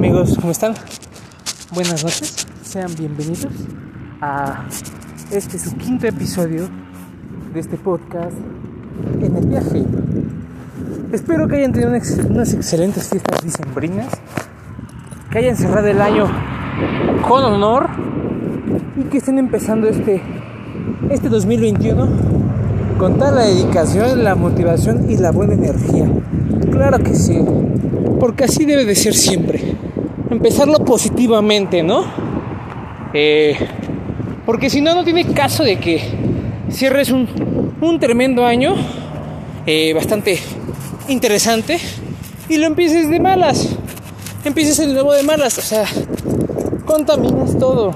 amigos? ¿Cómo están? Buenas noches, sean bienvenidos a este su quinto episodio de este podcast en el viaje. Espero que hayan tenido unas excelentes fiestas dicembrinas, que hayan cerrado el año con honor y que estén empezando este, este 2021 con toda la dedicación, la motivación y la buena energía. Claro que sí, porque así debe de ser siempre. Empezarlo positivamente, ¿no? Eh, porque si no, no tiene caso de que cierres un, un tremendo año, eh, bastante interesante, y lo empieces de malas. Empieces el nuevo de malas, o sea, contaminas todo.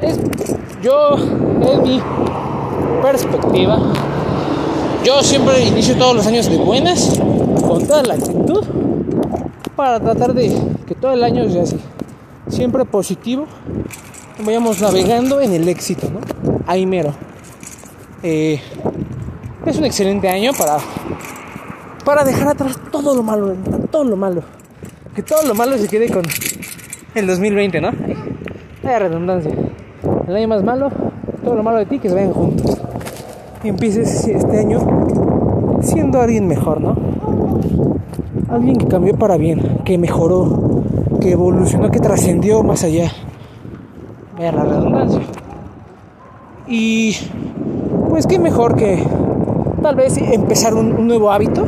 Es, yo, es mi perspectiva. Yo siempre inicio todos los años de buenas, con toda la actitud, para tratar de que todo el año sea así, siempre positivo, vayamos navegando en el éxito, ¿no? Ahí mero. Eh, es un excelente año para, para dejar atrás todo lo malo, todo lo malo. Que todo lo malo se quede con el 2020, ¿no? Hay redundancia. El año más malo, todo lo malo de ti, que se vayan juntos. Y empieces este año siendo alguien mejor, ¿no? Alguien que cambió para bien, que mejoró, que evolucionó, que trascendió más allá. Vaya la redundancia. Y pues qué mejor que tal vez empezar un, un nuevo hábito,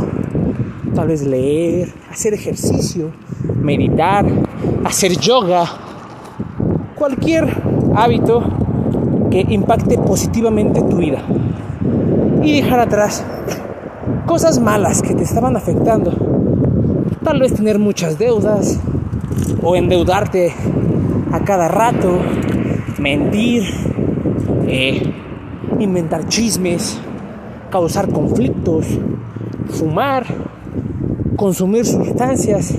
tal vez leer, hacer ejercicio, meditar, hacer yoga, cualquier hábito que impacte positivamente tu vida y dejar atrás cosas malas que te estaban afectando. Tal vez tener muchas deudas o endeudarte a cada rato, mentir, eh, inventar chismes, causar conflictos, fumar, consumir sustancias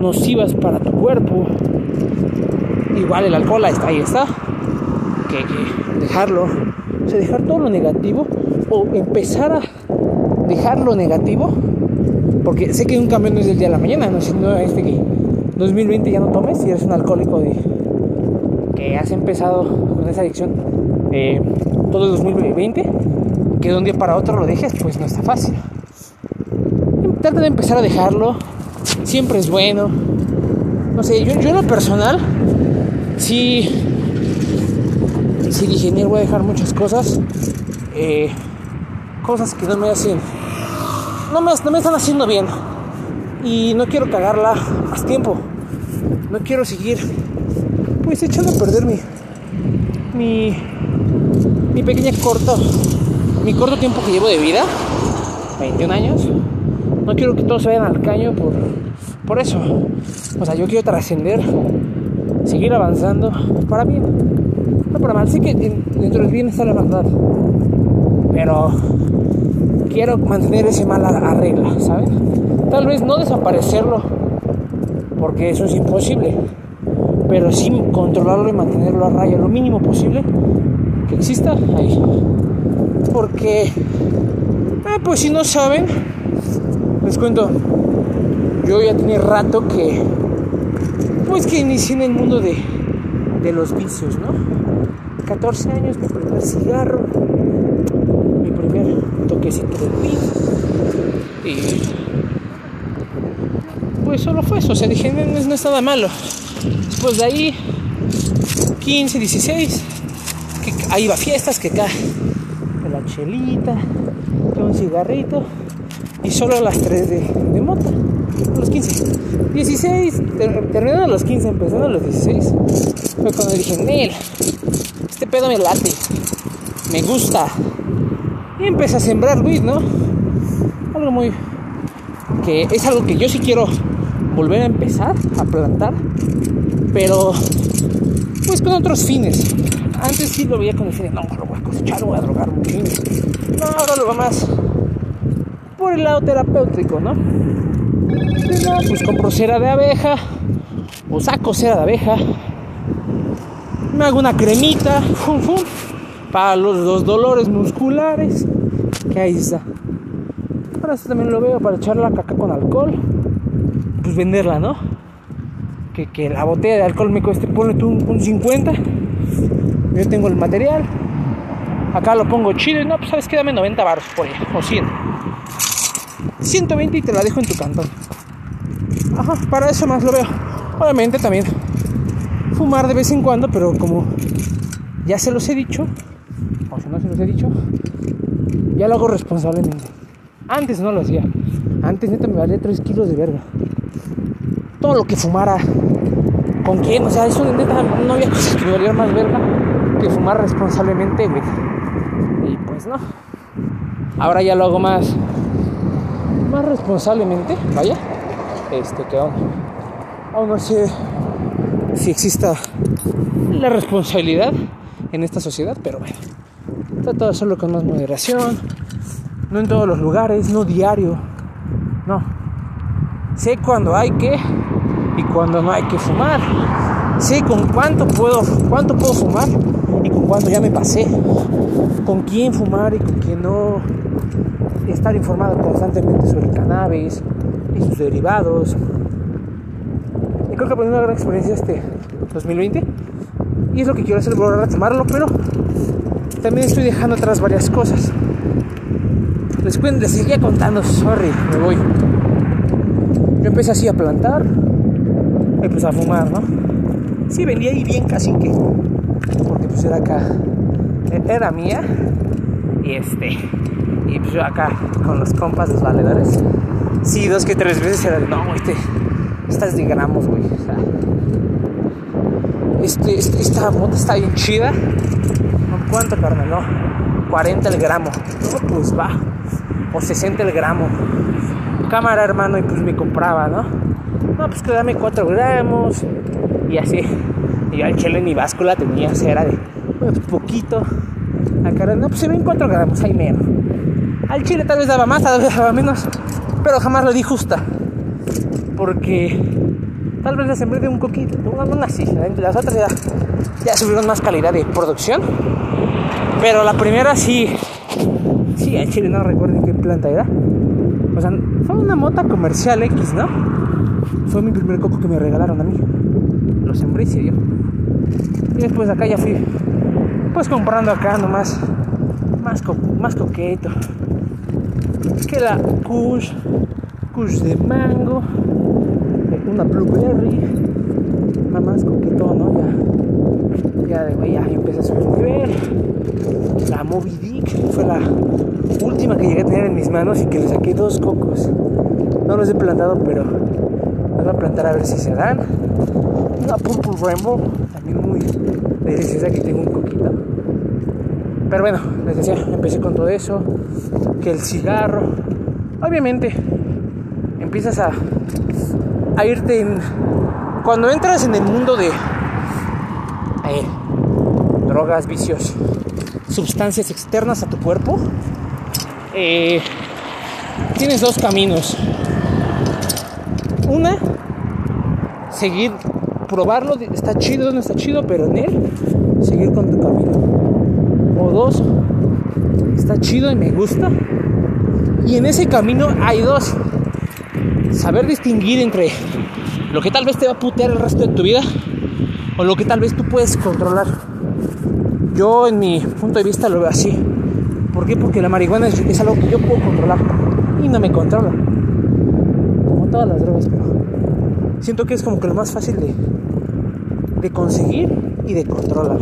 nocivas para tu cuerpo. Igual el alcohol ahí está. Que, que dejarlo, o sea, dejar todo lo negativo o empezar a dejar lo negativo, porque sé que un cambio no es del día a la mañana, no es no este que 2020 ya no tomes si eres un alcohólico de que has empezado con esa adicción eh, todo el 2020, que de un día para otro lo dejes, pues no está fácil. Trata de empezar a dejarlo, siempre es bueno. No sé, yo, yo en lo personal, sí, sí dije, voy a dejar muchas cosas. Eh, cosas que no me hacen, no me, no me están haciendo bien. Y no quiero cagarla más tiempo. No quiero seguir, pues echando a perder mi, mi, mi pequeña corto, mi corto tiempo que llevo de vida, 21 años. No quiero que todos se vayan al caño por, por eso. O sea, yo quiero trascender, seguir avanzando para bien, no para mal. Sí que dentro del bien está la verdad, pero quiero mantener ese mal arregla, ¿sabes? Tal vez no desaparecerlo, porque eso es imposible, pero sí controlarlo y mantenerlo a raya lo mínimo posible que exista ahí. Porque, ah, pues si no saben, les cuento, yo ya tenía rato que, pues que inicié en el mundo de, de los vicios, ¿no? 14 años, mi primer cigarro, pin. Y pues solo fue eso, o sea, dije, no, no es nada malo. Después de ahí, 15, 16, que ahí iba fiestas, que acá, que la chelita, que un cigarrito, y solo las 3 de, de mota, los 15. 16, ter, terminando los 15, empezando los 16, fue cuando dije, Nel, este pedo me late, me gusta. Y empecé a sembrar weed, ¿no? Algo muy... que es algo que yo sí quiero volver a empezar a plantar, pero pues con otros fines. Antes sí lo veía con el fin de, no, lo voy a cosechar, lo voy a drogar mucho. No, ahora lo va más por el lado terapéutico, ¿no? No, pues compro cera de abeja, o saco cera de abeja, me hago una cremita, fum, fum, para los, los dolores musculares, que ahí está. Ahora eso también lo veo para echar la caca con alcohol, pues venderla, ¿no? que, la botella de alcohol me cueste, ponle tú un, 50. Yo tengo el material. Acá lo pongo chido y no, pues sabes que dame 90 baros por ella, o 100. 120 y te la dejo en tu cantón. Ajá, para eso más lo veo. Obviamente también fumar de vez en cuando, pero como ya se los he dicho, no se los he dicho, ya lo hago responsablemente. Antes no lo hacía. Antes neta me valía 3 kilos de verga. Todo lo que fumara. ¿Con quién? O sea, eso neta no había cosas que me valieran más verga que fumar responsablemente, güey. Y pues no. Ahora ya lo hago más. Más responsablemente, vaya. Este, que aún. Aún no sé si exista la responsabilidad en esta sociedad, pero bueno. Trato de hacerlo con más moderación. No en todos los lugares, no diario. No. Sé cuando hay que y cuando no hay que fumar. Sé con cuánto puedo, cuánto puedo fumar y con cuánto ya me pasé. Con quién fumar y con quién no. Estar informado constantemente sobre el cannabis y sus derivados. Y creo que fue una gran experiencia este 2020. Y es lo que quiero hacer, volver a retomarlo, pero también estoy dejando atrás varias cosas. Les, les seguía contando, sorry, me voy. Yo empecé así a plantar, empecé a fumar, ¿no? Sí, vendía ahí bien casi que, porque pues era acá, era mía, y este, y pues yo acá con los compas, los valedores, sí, dos que tres veces era, no, güey, te, estás de gramos, güey, este, este, esta moto está bien chida, ¿cuánto, carnal? No, 40 el gramo, pues va o 60 el gramo. Cámara, hermano, y pues me compraba, ¿no? No, pues que dame 4 gramos y así. Y al chile ni báscula tenía, era de pues, poquito. Acá, no, pues se ven 4 gramos, ahí menos. Al chile tal vez daba más, tal vez daba menos, pero jamás lo di justa. Porque tal vez la sembré de un coquito, una, así. Las otras ya, ya subieron más calidad de producción. Pero la primera sí, sí, al chile no recuerdo qué planta era. O sea, fue una mota comercial X, ¿no? Fue mi primer coco que me regalaron a mí. Lo sembré y se dio. Y después acá ya fui, pues comprando acá nomás, más, más coqueto. Que la Kush, Kush de mango, una blueberry, más coquetón, ¿no? Ya, ya, ya empecé a subir nivel. La Moby Dick fue la última que llegué a tener en mis manos y que le saqué dos cocos. No los he plantado, pero los voy a plantar a ver si se dan. Una Purple Rainbow, también muy deliciosa que tengo un coquito. Pero bueno, les decía, empecé con todo eso, que el cigarro, obviamente, empiezas a, a irte en... Cuando entras en el mundo de eh, drogas, vicios, sustancias externas a tu cuerpo, eh, tienes dos caminos. Una, seguir, probarlo, está chido, no está chido, pero en él, seguir con tu camino. O dos, está chido y me gusta. Y en ese camino hay dos. Saber distinguir entre lo que tal vez te va a putear el resto de tu vida o lo que tal vez tú puedes controlar. Yo en mi punto de vista lo veo así. ¿Por qué? Porque la marihuana es, algo que yo puedo controlar y no me controla. Como todas las drogas, pero siento que es como que lo más fácil de, de conseguir y de controlar.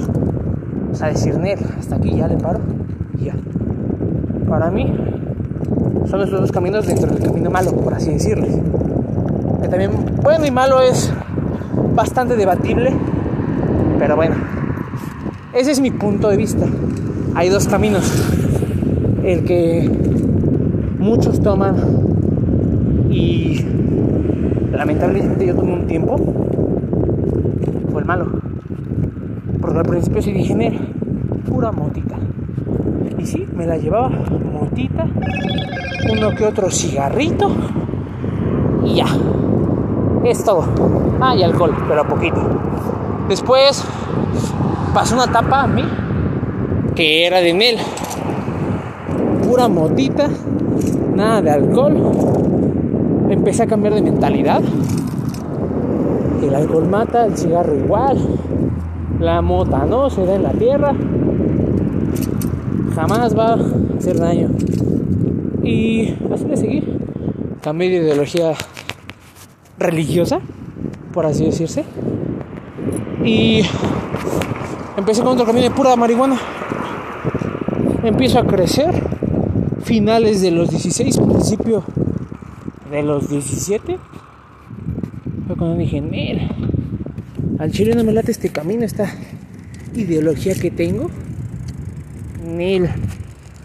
O sea, decir, hasta aquí ya le paro y ya. Para mí, son esos dos caminos dentro del camino malo, por así decirlo. Que también, bueno y malo es bastante debatible, pero bueno, ese es mi punto de vista. Hay dos caminos. El que muchos toman y lamentablemente yo tomé un tiempo fue el malo. Porque al principio sí dije pura motita y sí me la llevaba motita uno que otro cigarrito y ya. Es todo. Ah y alcohol pero poquito. Después pasó una tapa a mí que era de miel pura motita, nada de alcohol. Empecé a cambiar de mentalidad. El alcohol mata, el cigarro igual, la mota no se da en la tierra, jamás va a hacer daño. Y así de seguir. Cambié de ideología religiosa, por así decirse. Y empecé con otro camino de pura marihuana. Empiezo a crecer. Finales de los 16, principio de los 17. Fue cuando dije, Nel, al chile no me late este camino, esta ideología que tengo. Nel,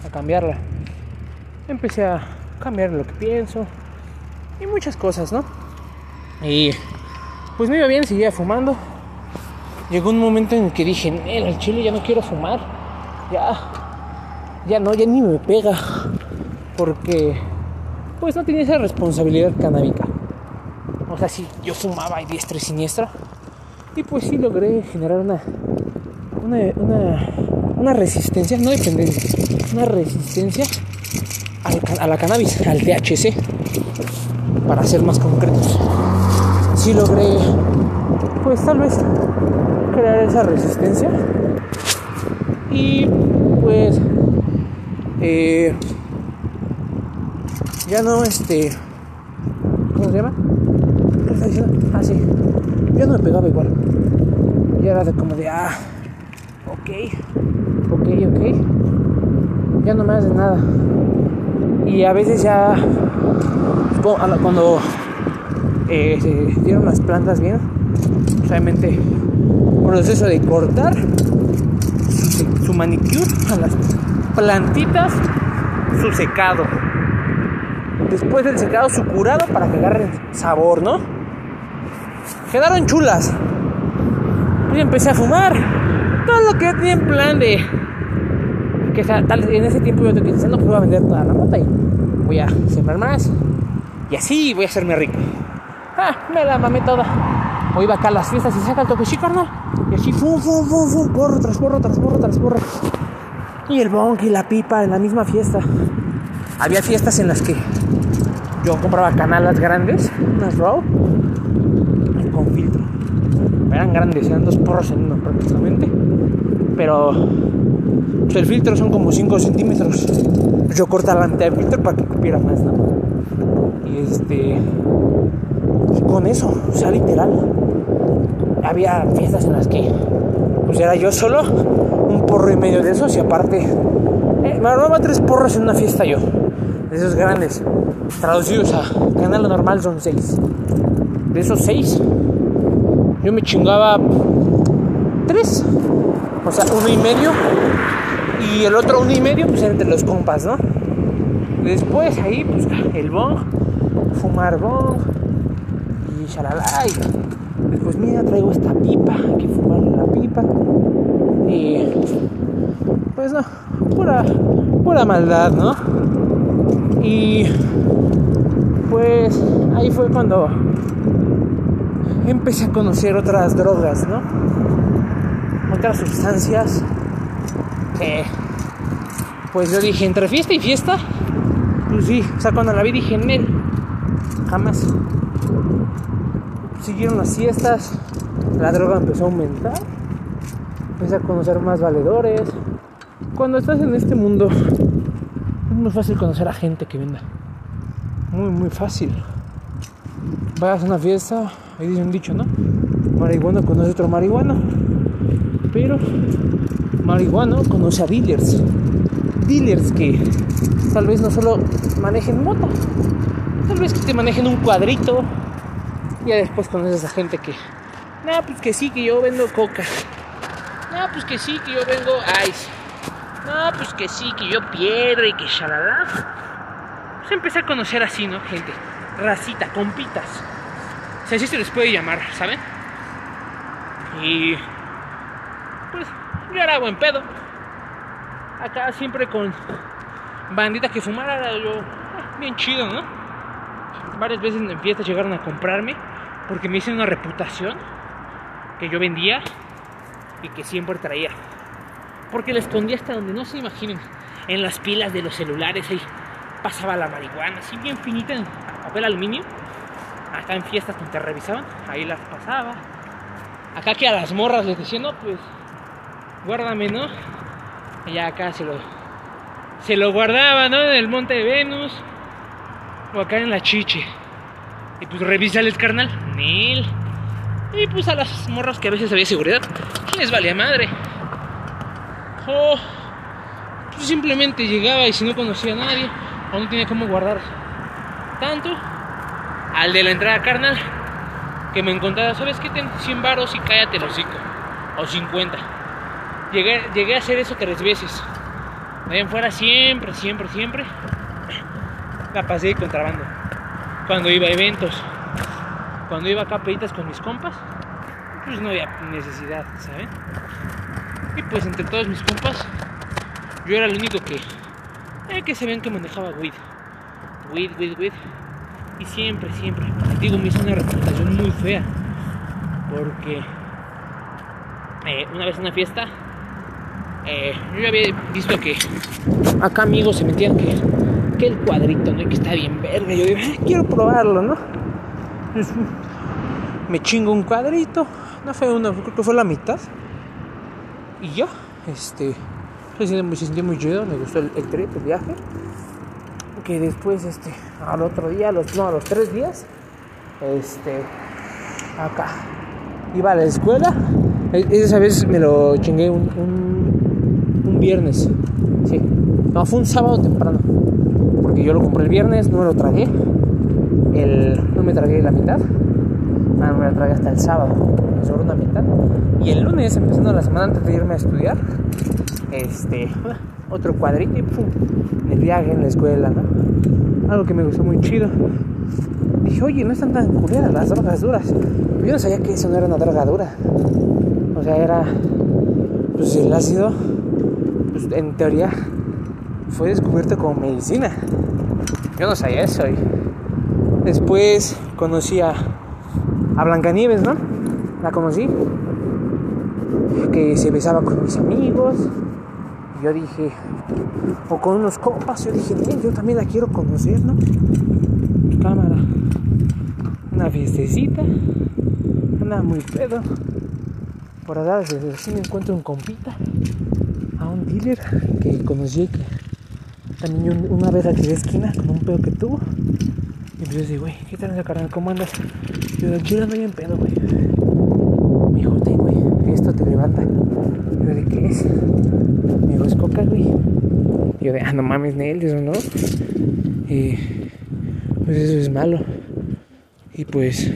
a cambiarla. Empecé a cambiar lo que pienso y muchas cosas, ¿no? Y pues me iba bien, seguía fumando. Llegó un momento en el que dije, al chile ya no quiero fumar. Ya, ya no, ya ni me pega. Porque pues no tenía esa responsabilidad canábica. O sea, sí, yo fumaba y diestra y siniestra. Y pues sí logré generar una, una, una, resistencia, no dependencia, una resistencia a la cannabis, al THC, para ser más concretos. Sí logré, pues tal vez, crear esa resistencia. Y pues, eh, ya no, este, ¿cómo se llama? ¿Qué? Ah, sí, ya no me pegaba igual. Ya era de como de, ah, ok, ok, ok, ya no me hace nada. Y a veces ya, cuando eh, se dieron las plantas bien, realmente proceso de cortar su, su manicure a las plantitas, su secado después del secado su curado para que agarren sabor, ¿no? Quedaron chulas. Y empecé a fumar. Todo lo que tenía en plan de. Que tal, en ese tiempo yo estoy pensando que voy a vender toda la mota y voy a sembrar más. Y así voy a hacerme rico. Ah, me la mamé toda. O iba acá a las fiestas y saca el toque carnal. Y así, fum, fum, fum, fum, porro tras porro, tras tras. Y el bonk y la pipa en la misma fiesta. Había fiestas en las que yo compraba canalas grandes, unas raw, con filtro. Eran grandes, eran dos porros en uno prácticamente. Pero pues, el filtro son como 5 centímetros. Yo cortaba la mitad del filtro para que cupiera más, ¿no? Y este. con eso, o sea, literal. Había fiestas en las que pues era yo solo, un porro y medio de esos, y aparte, eh, me armaba tres porros en una fiesta yo, de esos grandes traducidos a canal normal son seis. De esos seis, yo me chingaba tres, o sea, uno y medio, y el otro uno y medio, pues entre los compas, ¿no? Después ahí, pues el bong, fumar bong, y shalala, y después mira, traigo esta pipa, hay que fumar la pipa, y pues no, pura, pura maldad, ¿no? Y pues ahí fue cuando empecé a conocer otras drogas, ¿no? Otras sustancias que, pues yo dije, entre fiesta y fiesta, pues sí, o sea, cuando la vi dije, Nel, jamás. Siguieron las fiestas, la droga empezó a aumentar, empecé a conocer más valedores. Cuando estás en este mundo, es muy fácil conocer a gente que venda muy, muy fácil. Vayas a una fiesta, ahí dice un dicho, ¿no? Marihuana conoce otro marihuana. Pero marihuana conoce a dealers. Dealers que tal vez no solo manejen moto, tal vez que te manejen un cuadrito. Y después conoces a gente que, no, pues que sí, que yo vendo coca. No, pues que sí, que yo vengo ice. No, pues que sí, que yo pierdo y que shalala empecé a conocer así, ¿no? Gente, racita, compitas. O sea, así se les puede llamar, ¿saben? Y pues yo era buen pedo. Acá siempre con bandita que fumara, yo eh, bien chido, ¿no? Varias veces en fiestas llegaron a comprarme porque me hice una reputación que yo vendía y que siempre traía. Porque la escondía hasta donde no se imaginen. En las pilas de los celulares ahí pasaba la marihuana, así bien finita en papel aluminio. Acá en fiestas cuando te revisaban, ahí las pasaba. Acá que a las morras les decía, no, pues, guárdame, ¿no? Y ya acá se lo, se lo guardaba, ¿no? En el monte de Venus. O acá en la chiche. Y pues revisales, carnal. Nil. Y pues a las morras que a veces había seguridad, les valía madre. O pues simplemente llegaba y si no conocía a nadie, o no tenía cómo guardar tanto, al de la entrada carnal, que me encontraba, ¿sabes qué? Ten 100 varos y cállate el hocico. O 50. Llegué, llegué a hacer eso tres veces. De ahí en fuera siempre, siempre, siempre. La pasé de contrabando. Cuando iba a eventos. Cuando iba a peditas con mis compas. Pues no había necesidad, ¿saben? Y pues entre todos mis compas. Yo era el único que. Eh, que sabían que manejaba weed. Weed, weed, weed. Y siempre, siempre, digo, me hizo una reputación muy fea. Porque eh, una vez en una fiesta, eh, yo había visto que acá amigos se metían que, el cuadrito, ¿no? Y que está bien verga. Yo digo, "Ay, quiero probarlo, ¿no? Me chingo un cuadrito. No fue uno, creo que fue la mitad. Y yo, este, me sentí, muy chido, me gustó el, el trip, el viaje que después este al otro día los no a los tres días este acá iba a la escuela E- esa vez me lo chingué un, un, un viernes sí no fue un sábado temprano yo lo compré el viernes no me lo tragué el no me tragué la mitad ah, no me la tragué hasta el sábado me sobró una mitad y el lunes empezando la semana antes de irme a estudiar este otro cuadrito y pum, el viaje en la escuela, ¿no? Algo que me gustó muy chido. Dije, oye, no están tan culeras las drogas duras. Yo no sabía que eso no era una droga dura. O sea, era. Pues el ácido, pues en teoría, fue descubierto como medicina. Yo no sabía eso. Y después conocí a, a Blancanieves, ¿no? La conocí. Que se besaba con mis amigos. Yo dije, o con unos compas, yo dije, "Nen, yo también la quiero conocer, ¿no? Cámara. Una fiestecita. Una muy pedo. Por allá desde así me encuentro un compita. A un dealer que conocí que también un- una vez de esquina con un pedo que tuvo. Y pues yo ¿qué tal esa carnal? ¿Cómo andas? Yo de chile ando bien pedo, güey. Me dijo, "Ten, güey, esto te levanta. Yo de qué es? Me dijo, es coca, güey. Y yo de, ah, no mames, Nel, eso no. Y pues eso es malo. Y pues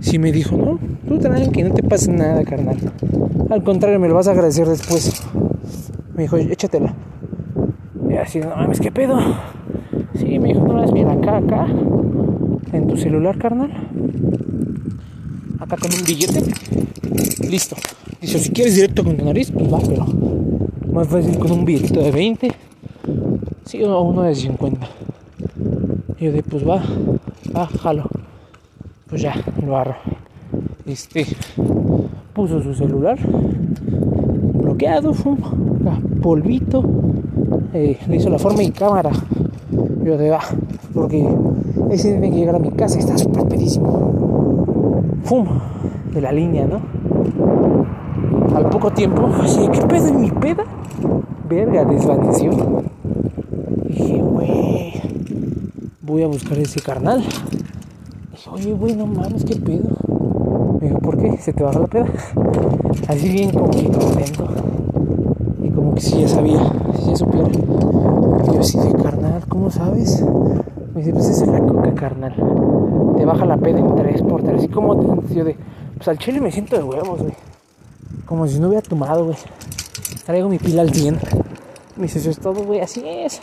sí me dijo, no, tú tranqui, no te pasa nada, carnal. Al contrario, me lo vas a agradecer después. Me dijo, échatela. Y así, no mames, ¿qué pedo? Sí, me dijo, no las mira acá, acá. En tu celular, carnal. Acá con un billete. Listo. Dice, si quieres directo con tu nariz, pues va, pero más fácil con un billetito de 20. Sí, o uno de 50. Y yo de, pues va, va, jalo. Pues ya, lo agarro. Este, puso su celular, bloqueado, acá, polvito, eh, le hizo la forma y cámara. Yo de, va, porque ese tiene que llegar a mi casa está súper pedísimo. Fum, de la línea, ¿no? Al poco tiempo, así, ¿qué pedo en mi peda? Verga, desvaneció. Dije, güey, voy a buscar ese carnal. Dije, oye, güey, no mames, ¿qué pedo? Me dijo, ¿por qué? ¿Se te baja la peda? Así bien como que contento. Y como que sí ya sabía, ya supiera. Y yo de carnal, ¿cómo sabes? Me dice, pues esa es la coca, carnal. Te baja la peda en tres por tres. Así como yo de, pues al chile me siento de huevos, güey. Como si no hubiera tomado, güey. Traigo mi pila al 100. Me dice, eso es todo, güey, así es.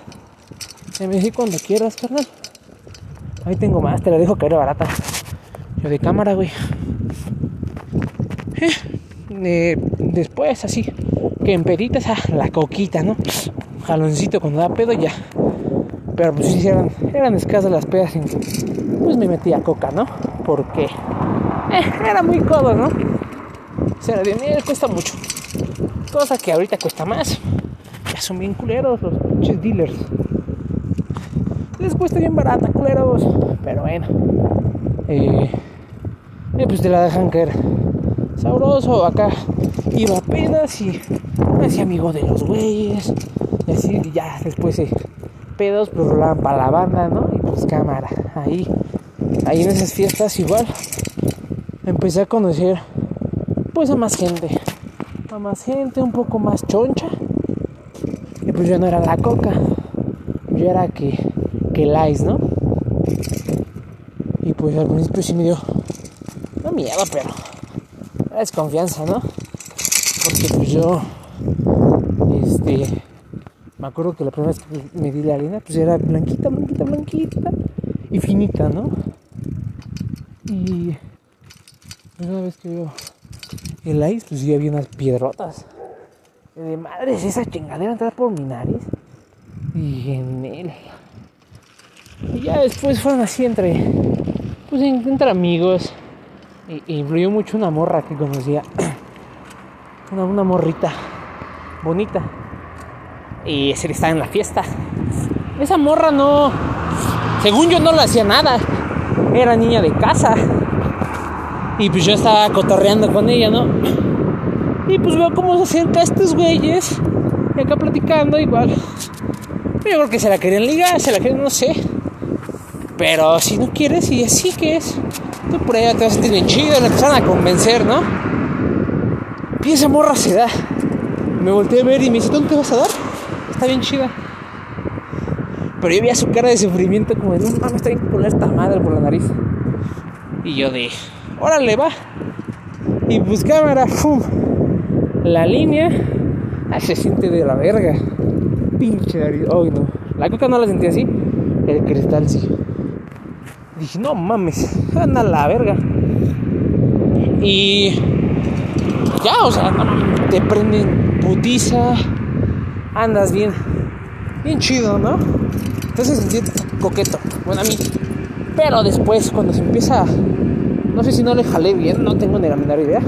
Me dice, cuando quieras, carnal. Ahí tengo más, te la dejo caer barata. Yo de cámara, güey. Eh, después, así, que en peditas, ah, la coquita, ¿no? Jaloncito cuando da pedo, ya. Pero pues sí, eran, eran escasas las pedas. pues me metía coca, ¿no? Porque eh, era muy codo, ¿no? O sea, de miel cuesta mucho. Cosa que ahorita cuesta más. Ya son bien culeros los pinches dealers. Les cuesta bien barata, culeros. Pero bueno. eh, eh, pues te la dejan caer sabroso. Acá iba pedas y me hacía amigo de los güeyes. Y así ya después eh, pedos, pues rolaban para la banda, ¿no? Y pues cámara. Ahí, ahí en esas fiestas igual empecé a conocer pues a más gente. A más gente, un poco más choncha. Y pues yo no era la coca. Yo era que, que el ¿no? Y pues al principio sí me dio. No miedo, pero. Era desconfianza, ¿no? Porque pues yo. Este. Me acuerdo que la primera vez que me di la harina, pues era blanquita, blanquita, blanquita. Y finita, ¿no? Y. Una vez que veo el ice, pues ya había unas piedrotas. De madres, esa chingadera entrar por mi nariz. Y en. Y ya después fueron así entre. Pues entre amigos. Influyó mucho una morra que conocía. Una, morrita. Bonita. Y ese estaba en la fiesta. Esa morra no. Según yo no le hacía nada. Era niña de casa. Y pues yo estaba cotorreando con ella, ¿no? Y pues veo cómo se acerca a estos güeyes. Y acá platicando igual. Yo creo que se la querían ligar, se la querían, no sé. Pero si no quieres, y así que es. Tú por allá te vas a sentir bien chido, le empezaron a convencer, ¿no? Y esa morra se da. Me volteé a ver y me dice, ¿dónde te vas a dar? Está bien chida. Pero yo vi su cara de sufrimiento como de, no mames, está bien con esta madre por la nariz. Y yo de, órale, va. Y pues cámara, ¡pum! La línea ah, se siente de la verga. Pinche nariz. Ay, no. La coca no la sentí así. El cristal sí. Dije, no mames, anda la verga. Y ya, o sea, te prenden putiza, andas bien, bien chido, ¿no? Entonces sentí coqueto, bueno a mí. Pero después, cuando se empieza no sé si no le jalé bien, no tengo ni la menor idea.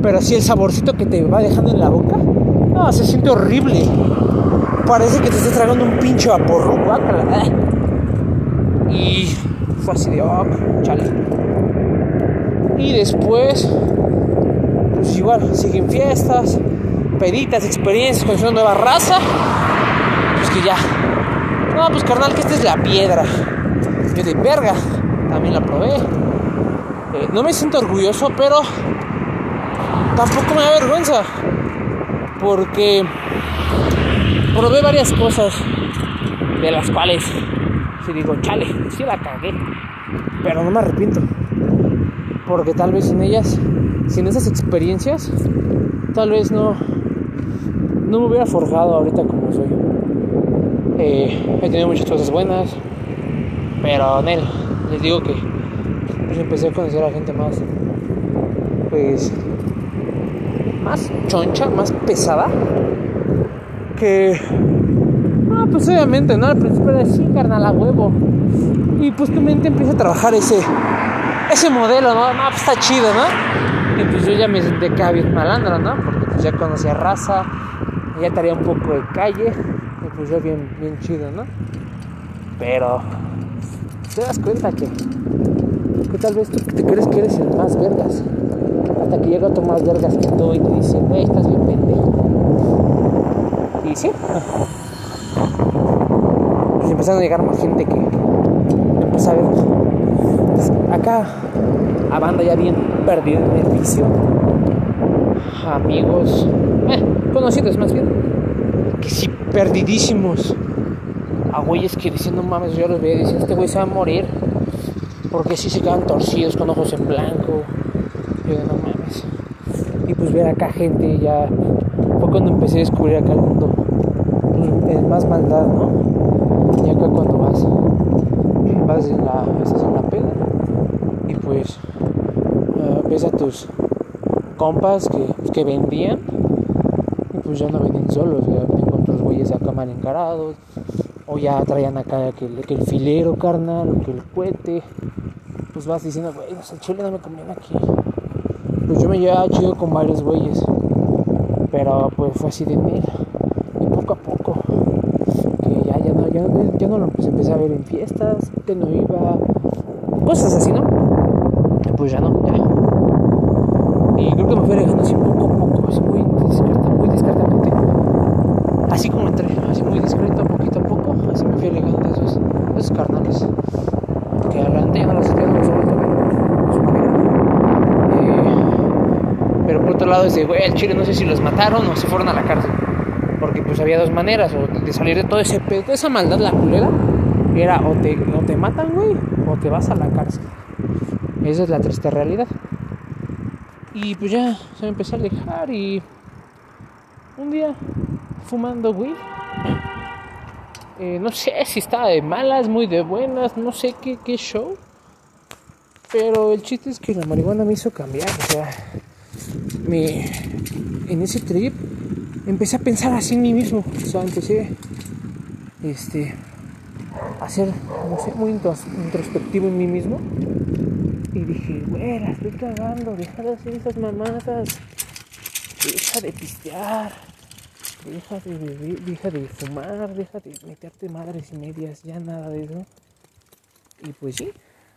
Pero sí el saborcito que te va dejando en la boca. No, se siente horrible. Parece que te estás tragando un pinche vaporru. Y fue así de, oh, chale. Y después, pues igual, siguen fiestas, peditas, experiencias con una nueva raza. Pues que ya. No, pues carnal, que esta es la piedra. Yo de verga, también la probé. Eh, no me siento orgulloso, pero tampoco me da vergüenza. Porque probé varias cosas de las cuales si digo, chale, sí la cagué. Pero no me arrepiento. Porque tal vez sin ellas, sin esas experiencias, tal vez no, no me hubiera forjado ahorita como soy. Eh, he tenido muchas cosas buenas, pero en les digo que pues empecé a conocer a gente más, pues, más choncha, más pesada, que, pues obviamente, ¿no? Al principio era así, carnal, a huevo. Y pues tu mente empieza a trabajar ese, ese modelo, ¿no? No, pues está chido, ¿no? Y pues yo ya me sentí acá bien malandro, ¿no? Porque pues ya conocía raza, ya estaría un poco de calle, y pues yo bien, bien chido, ¿no? Pero te das cuenta que que tal vez tú te crees que eres el más vergas. Hasta que llega otro más vergas que tú y te dice, hey, estás bien pendejo. Y sí. Pues empezaron a llegar más gente que empezó a ver. acá, a banda ya bien perdida en el vicio. Amigos, eh, conocidos más bien, que sí, perdidísimos. A güeyes que dicen, no mames, yo los veo y dicen, este güey se va a morir porque si se quedan torcidos con ojos en blanco. Yo no mames. Y pues ver acá gente ya. Fue cuando empecé a descubrir acá el mundo. Pues, es más maldad, ¿no? Y acá cuando vas. Vas en la. Estás en la peda. Y pues. Uh, ves a tus compas que, que vendían. Y pues ya no venden solos. Ya venden con otros güeyes acá mal encarados. O ya traían acá que, que el filero carnal. O que el cohete pues vas diciendo, güey, el chile no me conviene aquí. Pues yo me llevaba chido con varios güeyes. Pero pues fue así de mil. Y poco a poco. Que ya, no, lo empecé, a ver en fiestas, que no iba. Cosas así, ¿no? pues ya no, ya. Y creo que me fui alejando así poco a poco, así muy discreta, muy discretamente. Así como entré, así muy discreto, poquito a poco, así me fui alejando de esos, esos carnales. Que adelante ya no los estoy. Eh, pero por otro lado, ese güey, el chile no sé si los mataron o se fueron a la cárcel. Porque pues había dos maneras, de salir de todo ese pedo, esa maldad, la culera. Era o te, o te matan, güey, o te vas a la cárcel. Esa es la triste realidad. Y pues ya se me empezó a alejar y un día fumando, güey. Eh, no sé si estaba de malas, muy de buenas, no sé qué, qué show. Pero el chiste es que la marihuana me hizo cambiar. O sea, me, en ese trip empecé a pensar así en mí mismo. O sea, empecé este, a ser, no sé, muy introspectivo en mí mismo. Y dije, güey, estoy cagando, deja de hacer esas mamadas, deja de pistear, deja de beber, deja de fumar, deja de meterte madres y medias, ya nada de eso. Y pues sí,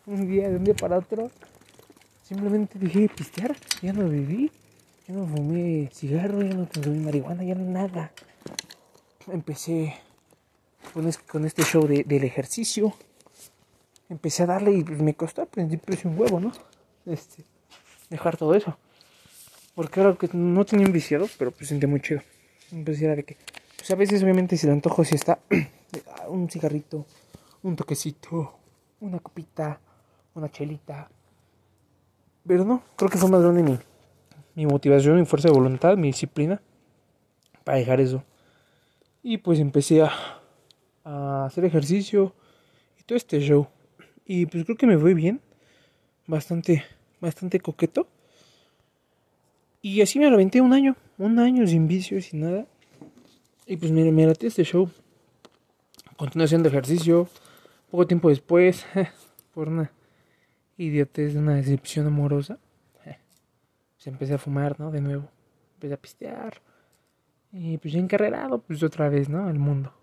un día, de un día para otro, simplemente dejé de pistear, ya no bebí, ya no fumé cigarro, ya no consumí marihuana, ya no nada. Empecé con, este show del ejercicio empecé a darle y me costó al principio un huevo, ¿no? Este, dejar todo eso. Porque era que no tenía un viciado, pero pues sentía muy chido. Pues era de que, pues a veces obviamente si el antojo si está ah, un cigarrito, un toquecito, una copita, una chelita. Pero no, creo que fue más grande mi, mi motivación, mi fuerza de voluntad, mi disciplina para dejar eso. Y pues empecé a, hacer ejercicio y todo este show. Y pues creo que me fue bien. Bastante, bastante coqueto. Y así me lo un año. Un año sin vicios, sin nada. Y pues me, me este show. Continué haciendo ejercicio. Poco tiempo después, por una idiotez, una decepción amorosa, pues empecé a fumar, ¿no? De nuevo. Empecé a pistear. Y pues ya encarrerado, pues otra vez, ¿no? El mundo.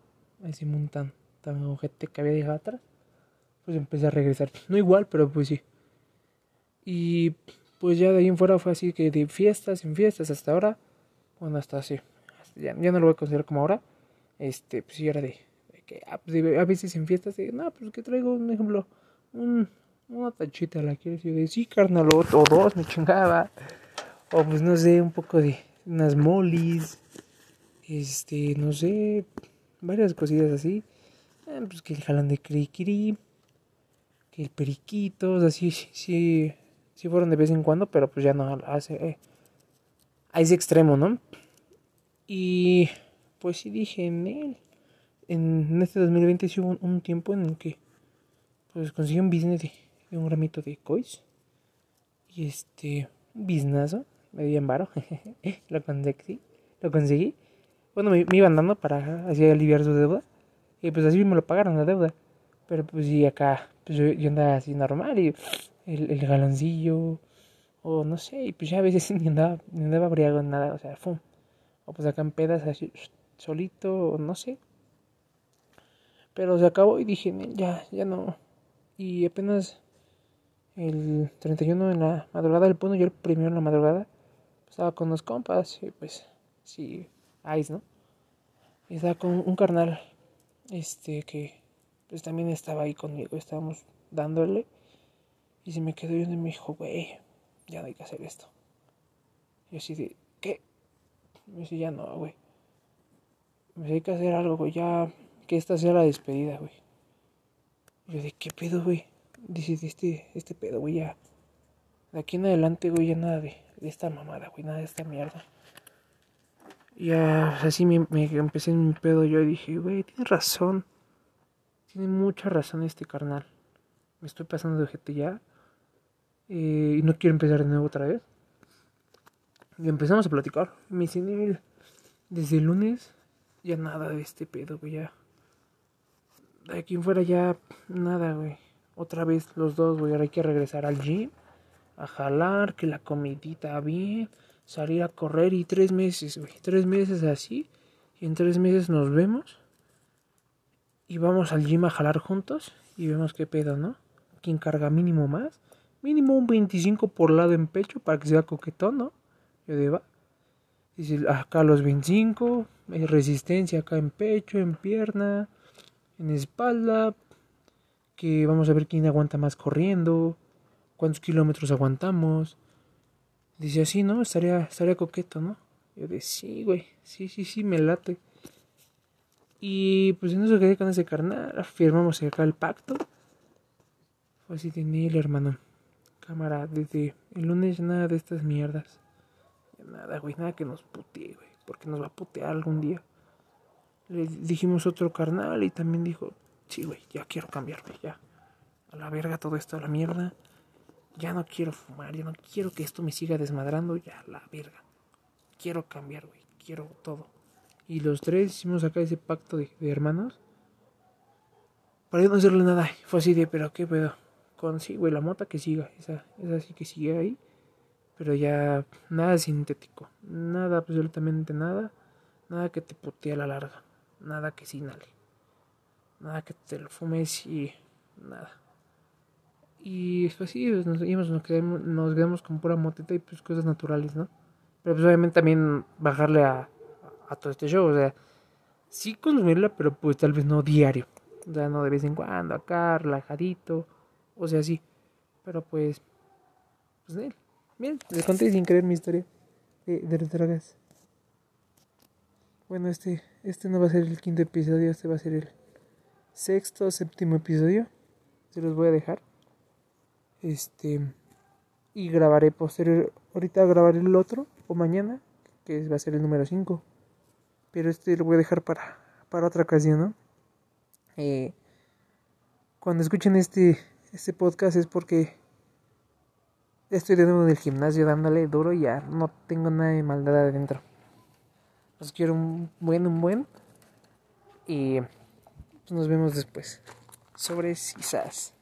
Ese mundo tan, tan ojete que había dejado atrás pues empecé a regresar. No igual, pero pues sí. Y pues ya de ahí en fuera fue así que de fiestas en fiestas hasta ahora. Bueno, hasta así. Ya, no lo voy a considerar como ahora. Este, pues sí, era de, que ah, pues, a veces en fiestas, no, pues que traigo un ejemplo, un, una tachita, la quiero decir, de sí, carnal, o, dos, me chingaba. O pues no sé, un poco de unas molis. Este, no sé, varias cosillas así. Eh, pues que jalan de criquiri que el periquito, así, sí, sí, fueron de vez en cuando, pero pues ya no hace eh, a ese extremo, ¿no? Y pues sí dije en él, en este 2020 sí hubo un, tiempo en el que pues conseguí un business de, un gramito de cois y este, un biznazo, me di en varo, lo conseguí, lo conseguí. Bueno, me, iban dando para así aliviar su deuda y pues así me lo pagaron la deuda. Pero pues sí, acá pues yo, andaba así normal y el, el galoncillo, o no sé, y pues ya a veces ni andaba, ni andaba briago en nada, o sea, fum. O pues acá en pedas así, solito, no sé. Pero se acabó y dije, ya, ya no. Y apenas el 31 en la madrugada del puno, yo el primero en la madrugada, estaba con los compas, y pues, sí, ice, ¿no? Y estaba con un carnal, este, que pues también estaba ahí conmigo, estábamos dándole. Y se me quedó viendo y me dijo, güey, ya no hay que hacer esto. Y así de, ¿qué? Me dice, ya no, güey. Me dice, hay que hacer algo, güey, ya que esta sea la despedida, güey. Yo de, ¿qué pedo, güey? Dice, este, este pedo, güey, ya. De aquí en adelante, güey, ya nada de, esta mamada, güey, nada de esta mierda. Ya, así me, empecé en mi pedo yo dije, güey, tienes razón. Tiene mucha razón este carnal. Me estoy pasando de ojete ya. Eh, y no quiero empezar de nuevo otra vez. Y empezamos a platicar. Me dice, desde el lunes ya nada de este pedo, güey. Ya. De aquí en fuera ya nada, güey. Otra vez los dos, güey. Ahora hay que regresar al gym. A jalar, que la comidita bien. Salir a correr y tres meses, güey. Tres meses así. Y en tres meses nos vemos y vamos al gym a jalar juntos y vemos qué pedo, ¿no? ¿Quién carga mínimo más? mínimo un 25 por lado en pecho para que sea coquetón, ¿no? Yo digo, Dice, acá los 25, resistencia acá en pecho, en pierna, en espalda, que vamos a ver quién aguanta más corriendo, cuántos kilómetros aguantamos. Dice así, ¿no? Estaría, estaría coqueto, ¿no? Yo de sí, güey, sí, sí, sí, me late. Y pues en eso quedé con ese carnal, firmamos acá el pacto. Fue así de Neil, hermano. Cámara, desde el lunes nada de estas mierdas. Nada, güey, nada que nos putee, güey. Porque nos va a putear algún día. Le dijimos otro carnal y también dijo, sí, güey, ya quiero cambiar, güey, ya. A la verga todo esto, a la mierda. Ya no quiero fumar, ya no quiero que esto me siga desmadrando, ya, la verga. Quiero cambiar, güey, quiero todo. Y los tres hicimos acá ese pacto de, hermanos. Para no hacerle nada. Fue así de, pero qué pedo. Con sí, güey, la mota que siga. Esa, esa sí que sigue ahí. Pero ya nada sintético. Nada, absolutamente nada. Nada que te putee a la larga. Nada que se inhale. Nada que te lo fumes y nada. Y pues sí, pues, nos, nos, quedamos, nos quedamos con pura motita y pues cosas naturales, ¿no? Pero pues obviamente también bajarle a, a todo este show. O sea, sí consumirla, pero pues tal vez no diario. O sea, no de vez en cuando, acá, relajadito. O sea, sí. Pero pues, pues él. Bien, les conté sin creer mi historia de, de las drogas. Bueno, este, este no va a ser el quinto episodio, este va a ser el sexto séptimo episodio. Se los voy a dejar. Este. Y grabaré posterior. Ahorita grabaré el otro, o mañana, que va a ser el número 5. Pero este lo voy a dejar para, para otra ocasión. Eh, cuando escuchen este, este podcast es porque Estoy de nuevo en gimnasio dándole duro y ya no tengo nada de maldad adentro. Los quiero un buen, un buen. Y nos vemos después. Sobre Cisas.